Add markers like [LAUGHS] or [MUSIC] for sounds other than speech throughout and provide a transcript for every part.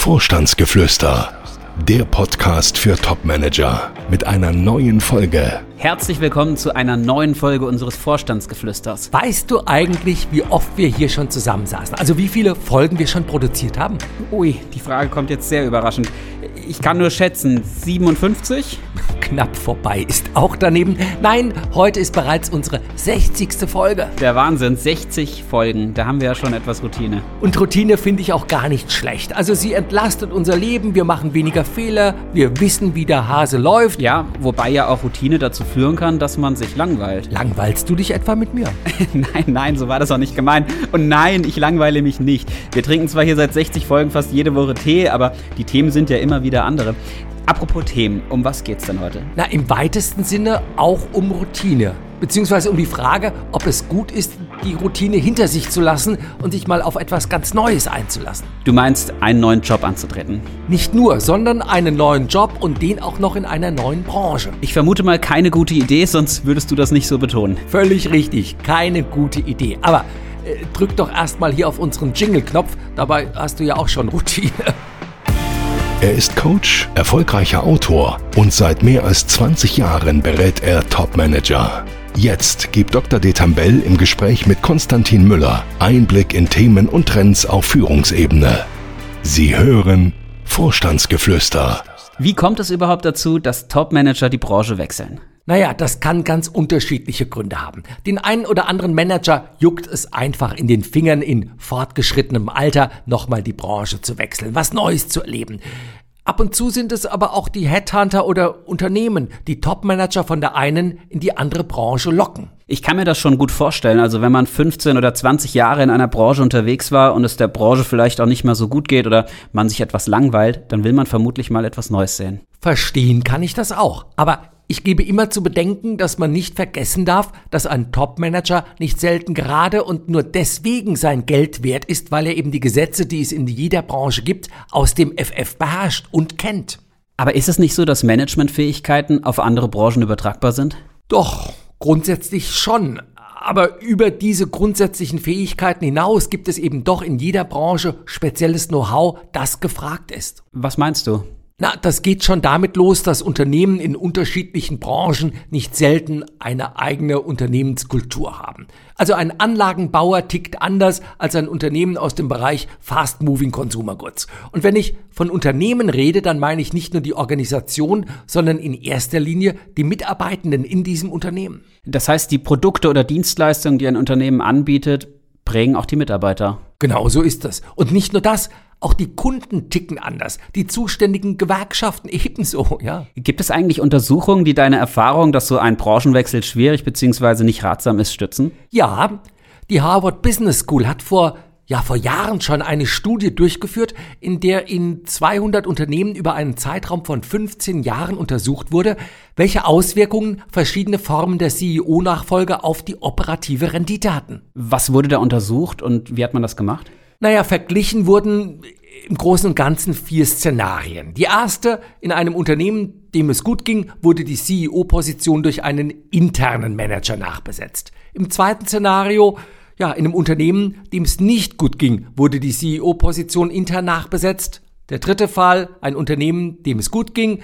Vorstandsgeflüster, der Podcast für Topmanager mit einer neuen Folge. Herzlich willkommen zu einer neuen Folge unseres Vorstandsgeflüsters. Weißt du eigentlich, wie oft wir hier schon zusammensaßen? Also wie viele Folgen wir schon produziert haben? Ui, die Frage kommt jetzt sehr überraschend. Ich kann nur schätzen, 57? [LAUGHS] Knapp vorbei ist auch daneben. Nein, heute ist bereits unsere 60. Folge. Der Wahnsinn, 60 Folgen. Da haben wir ja schon etwas Routine. Und Routine finde ich auch gar nicht schlecht. Also sie entlastet unser Leben, wir machen weniger Fehler, wir wissen, wie der Hase läuft. Ja, wobei ja auch Routine dazu führen kann, dass man sich langweilt. [LAUGHS] Langweilst du dich etwa mit mir? nein, nein, so war das auch nicht gemeint. Und nein, ich langweile mich nicht. Wir trinken zwar hier seit 60 Folgen fast jede Woche Tee, aber die Themen sind ja immer wieder andere. Apropos Themen, um was geht's denn heute? Na, im weitesten Sinne auch um Routine. Beziehungsweise um die Frage, ob es gut ist, die Routine hinter sich zu lassen und sich mal auf etwas ganz Neues einzulassen. Du meinst, einen neuen Job anzutreten? Nicht nur, sondern einen neuen Job und den auch noch in einer neuen Branche. Ich vermute mal keine gute Idee, sonst würdest du das nicht so betonen. Völlig richtig, keine gute Idee. Aber äh, drück doch erstmal hier auf unseren Jingle-Knopf, dabei hast du ja auch schon Routine. Er ist Coach, erfolgreicher Autor und seit mehr als 20 Jahren berät er Topmanager. Jetzt gibt Dr. Detambell im Gespräch mit Konstantin Müller Einblick in Themen und Trends auf Führungsebene. Sie hören Vorstandsgeflüster. Wie kommt es überhaupt dazu, dass Topmanager die Branche wechseln? Naja, das kann ganz unterschiedliche Gründe haben. Den einen oder anderen Manager juckt es einfach in den Fingern in fortgeschrittenem Alter nochmal die Branche zu wechseln, was Neues zu erleben. Ab und zu sind es aber auch die Headhunter oder Unternehmen, die Topmanager von der einen in die andere Branche locken. Ich kann mir das schon gut vorstellen. Also wenn man 15 oder 20 Jahre in einer Branche unterwegs war und es der Branche vielleicht auch nicht mehr so gut geht oder man sich etwas langweilt, dann will man vermutlich mal etwas Neues sehen. Verstehen kann ich das auch. Aber ich gebe immer zu bedenken, dass man nicht vergessen darf, dass ein Topmanager nicht selten gerade und nur deswegen sein Geld wert ist, weil er eben die Gesetze, die es in jeder Branche gibt, aus dem FF beherrscht und kennt. Aber ist es nicht so, dass Managementfähigkeiten auf andere Branchen übertragbar sind? Doch, grundsätzlich schon. Aber über diese grundsätzlichen Fähigkeiten hinaus gibt es eben doch in jeder Branche spezielles Know-how, das gefragt ist. Was meinst du? Na, das geht schon damit los, dass Unternehmen in unterschiedlichen Branchen nicht selten eine eigene Unternehmenskultur haben. Also ein Anlagenbauer tickt anders als ein Unternehmen aus dem Bereich Fast Moving Consumer Goods. Und wenn ich von Unternehmen rede, dann meine ich nicht nur die Organisation, sondern in erster Linie die Mitarbeitenden in diesem Unternehmen. Das heißt, die Produkte oder Dienstleistungen, die ein Unternehmen anbietet, prägen auch die Mitarbeiter. Genau so ist das. Und nicht nur das, auch die Kunden ticken anders, die zuständigen Gewerkschaften [LAUGHS] ebenso, ja. Gibt es eigentlich Untersuchungen, die deine Erfahrung, dass so ein Branchenwechsel schwierig bzw. nicht ratsam ist, stützen? Ja, die Harvard Business School hat vor ja vor Jahren schon eine Studie durchgeführt, in der in 200 Unternehmen über einen Zeitraum von 15 Jahren untersucht wurde, welche Auswirkungen verschiedene Formen der CEO-Nachfolge auf die operative Rendite hatten. Was wurde da untersucht und wie hat man das gemacht? Naja, verglichen wurden im Großen und Ganzen vier Szenarien. Die erste, in einem Unternehmen, dem es gut ging, wurde die CEO-Position durch einen internen Manager nachbesetzt. Im zweiten Szenario ja, in einem Unternehmen, dem es nicht gut ging, wurde die CEO-Position intern nachbesetzt. Der dritte Fall, ein Unternehmen, dem es gut ging,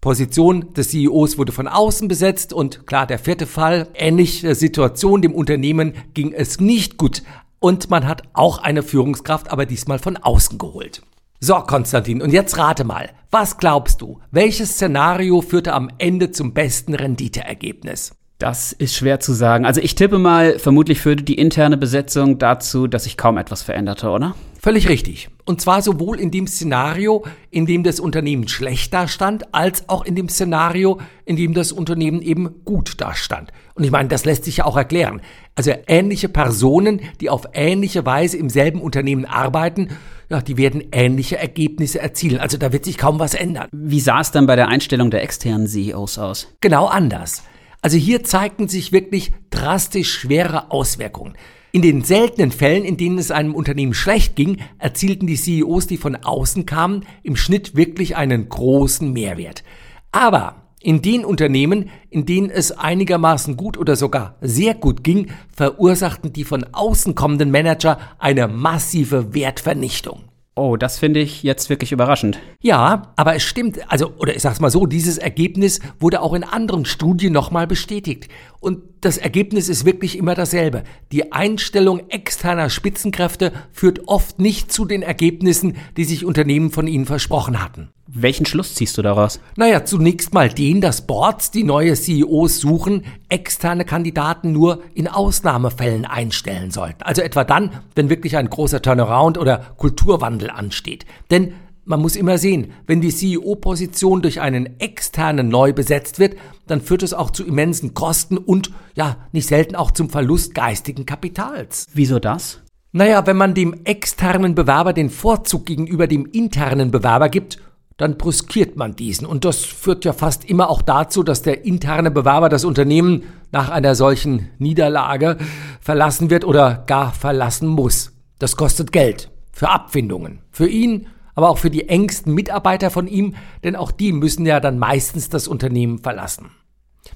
Position des CEOs wurde von außen besetzt und klar, der vierte Fall, ähnliche Situation, dem Unternehmen ging es nicht gut und man hat auch eine Führungskraft, aber diesmal von außen geholt. So, Konstantin, und jetzt rate mal, was glaubst du, welches Szenario führte am Ende zum besten Renditeergebnis? Das ist schwer zu sagen. Also ich tippe mal, vermutlich führte die interne Besetzung dazu, dass sich kaum etwas veränderte, oder? Völlig richtig. Und zwar sowohl in dem Szenario, in dem das Unternehmen schlecht dastand, als auch in dem Szenario, in dem das Unternehmen eben gut dastand. Und ich meine, das lässt sich ja auch erklären. Also ähnliche Personen, die auf ähnliche Weise im selben Unternehmen arbeiten, ja, die werden ähnliche Ergebnisse erzielen. Also da wird sich kaum was ändern. Wie sah es dann bei der Einstellung der externen CEOs aus? Genau anders. Also hier zeigten sich wirklich drastisch schwere Auswirkungen. In den seltenen Fällen, in denen es einem Unternehmen schlecht ging, erzielten die CEOs, die von außen kamen, im Schnitt wirklich einen großen Mehrwert. Aber in den Unternehmen, in denen es einigermaßen gut oder sogar sehr gut ging, verursachten die von außen kommenden Manager eine massive Wertvernichtung. Oh, das finde ich jetzt wirklich überraschend. Ja, aber es stimmt, also, oder ich sag's mal so, dieses Ergebnis wurde auch in anderen Studien nochmal bestätigt. Und das Ergebnis ist wirklich immer dasselbe. Die Einstellung externer Spitzenkräfte führt oft nicht zu den Ergebnissen, die sich Unternehmen von ihnen versprochen hatten. Welchen Schluss ziehst du daraus? Naja, zunächst mal den, dass Boards, die neue CEOs suchen, externe Kandidaten nur in Ausnahmefällen einstellen sollten. Also etwa dann, wenn wirklich ein großer Turnaround oder Kulturwandel ansteht. Denn man muss immer sehen, wenn die CEO-Position durch einen externen neu besetzt wird, dann führt es auch zu immensen Kosten und ja, nicht selten auch zum Verlust geistigen Kapitals. Wieso das? Naja, wenn man dem externen Bewerber den Vorzug gegenüber dem internen Bewerber gibt, dann brüskiert man diesen. Und das führt ja fast immer auch dazu, dass der interne Bewerber das Unternehmen nach einer solchen Niederlage verlassen wird oder gar verlassen muss. Das kostet Geld für Abfindungen. Für ihn, aber auch für die engsten Mitarbeiter von ihm, denn auch die müssen ja dann meistens das Unternehmen verlassen.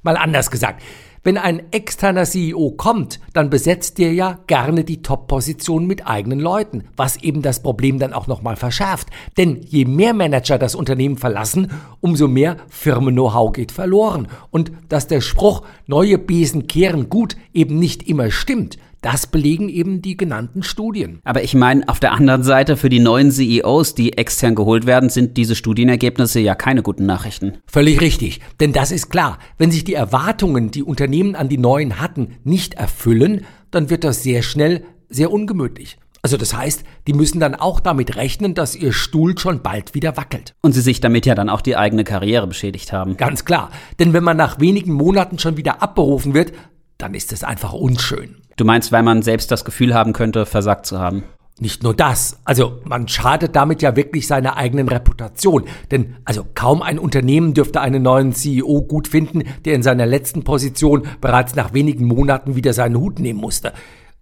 Mal anders gesagt, wenn ein externer CEO kommt, dann besetzt der ja gerne die Top-Position mit eigenen Leuten, was eben das Problem dann auch nochmal verschärft. Denn je mehr Manager das Unternehmen verlassen, umso mehr Firmen-Know-how geht verloren. Und dass der Spruch, neue Besen kehren gut, eben nicht immer stimmt, das belegen eben die genannten Studien. Aber ich meine, auf der anderen Seite für die neuen CEOs, die extern geholt werden, sind diese Studienergebnisse ja keine guten Nachrichten. Völlig richtig. Denn das ist klar. Wenn sich die Erwartungen, die Unternehmen an die neuen hatten, nicht erfüllen, dann wird das sehr schnell sehr ungemütlich. Also das heißt, die müssen dann auch damit rechnen, dass ihr Stuhl schon bald wieder wackelt. Und sie sich damit ja dann auch die eigene Karriere beschädigt haben. Ganz klar. Denn wenn man nach wenigen Monaten schon wieder abberufen wird, dann ist es einfach unschön. Du meinst, weil man selbst das Gefühl haben könnte, versagt zu haben? Nicht nur das, also man schadet damit ja wirklich seiner eigenen Reputation. Denn also kaum ein Unternehmen dürfte einen neuen CEO gut finden, der in seiner letzten Position bereits nach wenigen Monaten wieder seinen Hut nehmen musste.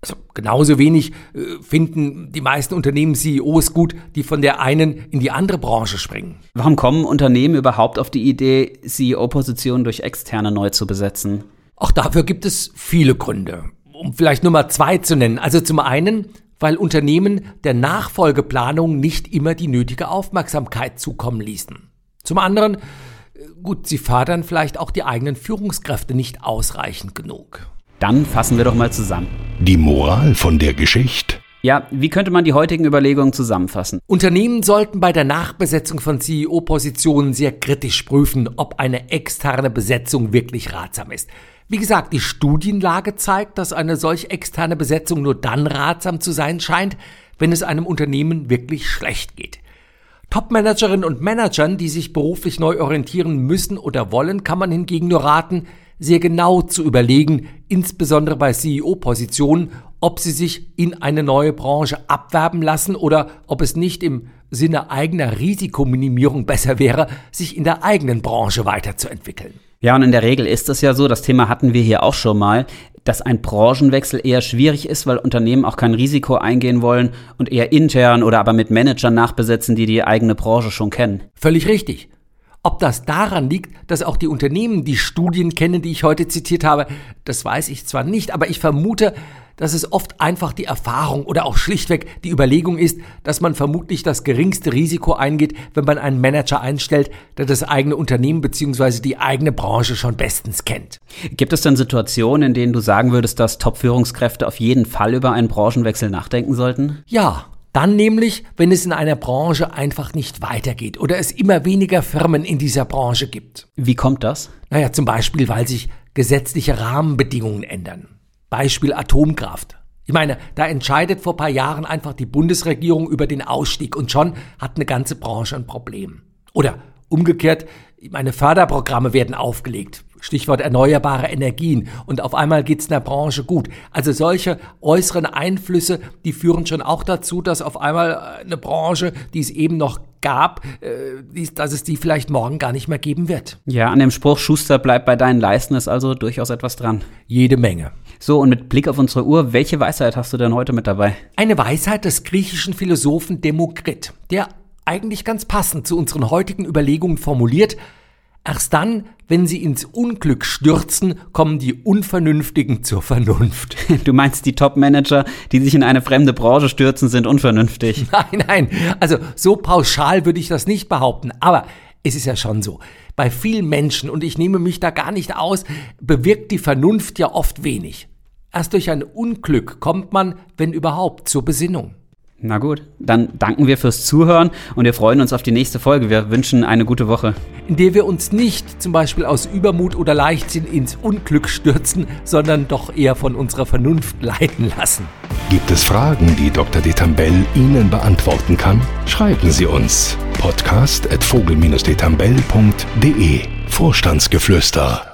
Also genauso wenig äh, finden die meisten Unternehmen CEOs gut, die von der einen in die andere Branche springen. Warum kommen Unternehmen überhaupt auf die Idee, CEO-Positionen durch Externe neu zu besetzen? Auch dafür gibt es viele Gründe um vielleicht nur mal zwei zu nennen. Also zum einen, weil Unternehmen der Nachfolgeplanung nicht immer die nötige Aufmerksamkeit zukommen ließen. Zum anderen, äh, gut, sie fördern vielleicht auch die eigenen Führungskräfte nicht ausreichend genug. Dann fassen wir doch mal zusammen. Die Moral von der Geschichte. Ja, wie könnte man die heutigen Überlegungen zusammenfassen? Unternehmen sollten bei der Nachbesetzung von CEO-Positionen sehr kritisch prüfen, ob eine externe Besetzung wirklich ratsam ist. Wie gesagt, die Studienlage zeigt, dass eine solch externe Besetzung nur dann ratsam zu sein scheint, wenn es einem Unternehmen wirklich schlecht geht. Topmanagerinnen und Managern, die sich beruflich neu orientieren müssen oder wollen, kann man hingegen nur raten, sehr genau zu überlegen, insbesondere bei CEO-Positionen, ob sie sich in eine neue Branche abwerben lassen oder ob es nicht im Sinne eigener Risikominimierung besser wäre, sich in der eigenen Branche weiterzuentwickeln. Ja, und in der Regel ist es ja so, das Thema hatten wir hier auch schon mal, dass ein Branchenwechsel eher schwierig ist, weil Unternehmen auch kein Risiko eingehen wollen und eher intern oder aber mit Managern nachbesetzen, die die eigene Branche schon kennen. Völlig richtig. Ob das daran liegt, dass auch die Unternehmen die Studien kennen, die ich heute zitiert habe, das weiß ich zwar nicht, aber ich vermute, dass es oft einfach die Erfahrung oder auch schlichtweg die Überlegung ist, dass man vermutlich das geringste Risiko eingeht, wenn man einen Manager einstellt, der das eigene Unternehmen bzw. die eigene Branche schon bestens kennt. Gibt es denn Situationen, in denen du sagen würdest, dass Top-Führungskräfte auf jeden Fall über einen Branchenwechsel nachdenken sollten? Ja, dann nämlich, wenn es in einer Branche einfach nicht weitergeht oder es immer weniger Firmen in dieser Branche gibt. Wie kommt das? Naja, zum Beispiel, weil sich gesetzliche Rahmenbedingungen ändern. Beispiel Atomkraft. Ich meine, da entscheidet vor paar Jahren einfach die Bundesregierung über den Ausstieg und schon hat eine ganze Branche ein Problem. Oder umgekehrt, meine Förderprogramme werden aufgelegt. Stichwort erneuerbare Energien. Und auf einmal geht's in der Branche gut. Also solche äußeren Einflüsse, die führen schon auch dazu, dass auf einmal eine Branche, die es eben noch gab, äh, dass es die vielleicht morgen gar nicht mehr geben wird. Ja, an dem Spruch Schuster bleibt bei deinen Leisten ist also durchaus etwas dran. Jede Menge. So, und mit Blick auf unsere Uhr, welche Weisheit hast du denn heute mit dabei? Eine Weisheit des griechischen Philosophen Demokrit, der eigentlich ganz passend zu unseren heutigen Überlegungen formuliert, Erst dann, wenn sie ins Unglück stürzen, kommen die Unvernünftigen zur Vernunft. [LAUGHS] Du meinst, die Top-Manager, die sich in eine fremde Branche stürzen, sind unvernünftig? [LAUGHS] Nein, nein. Also so pauschal würde ich das nicht behaupten. Aber es ist ja schon so. Bei vielen Menschen, und ich nehme mich da gar nicht aus, bewirkt die Vernunft ja oft wenig. Erst durch ein Unglück kommt man, wenn überhaupt, zur Besinnung. Na gut, dann danken wir fürs Zuhören und wir freuen uns auf die nächste Folge. Wir wünschen eine gute Woche. In der wir uns nicht zum Beispiel aus Übermut oder Leichtsinn ins Unglück stürzen, sondern doch eher von unserer Vernunft leiten lassen. Gibt es Fragen, die Dr. Detambell Ihnen beantworten kann? Schreiben Sie uns podcast at vogel-detambell.de Vorstandsgeflüster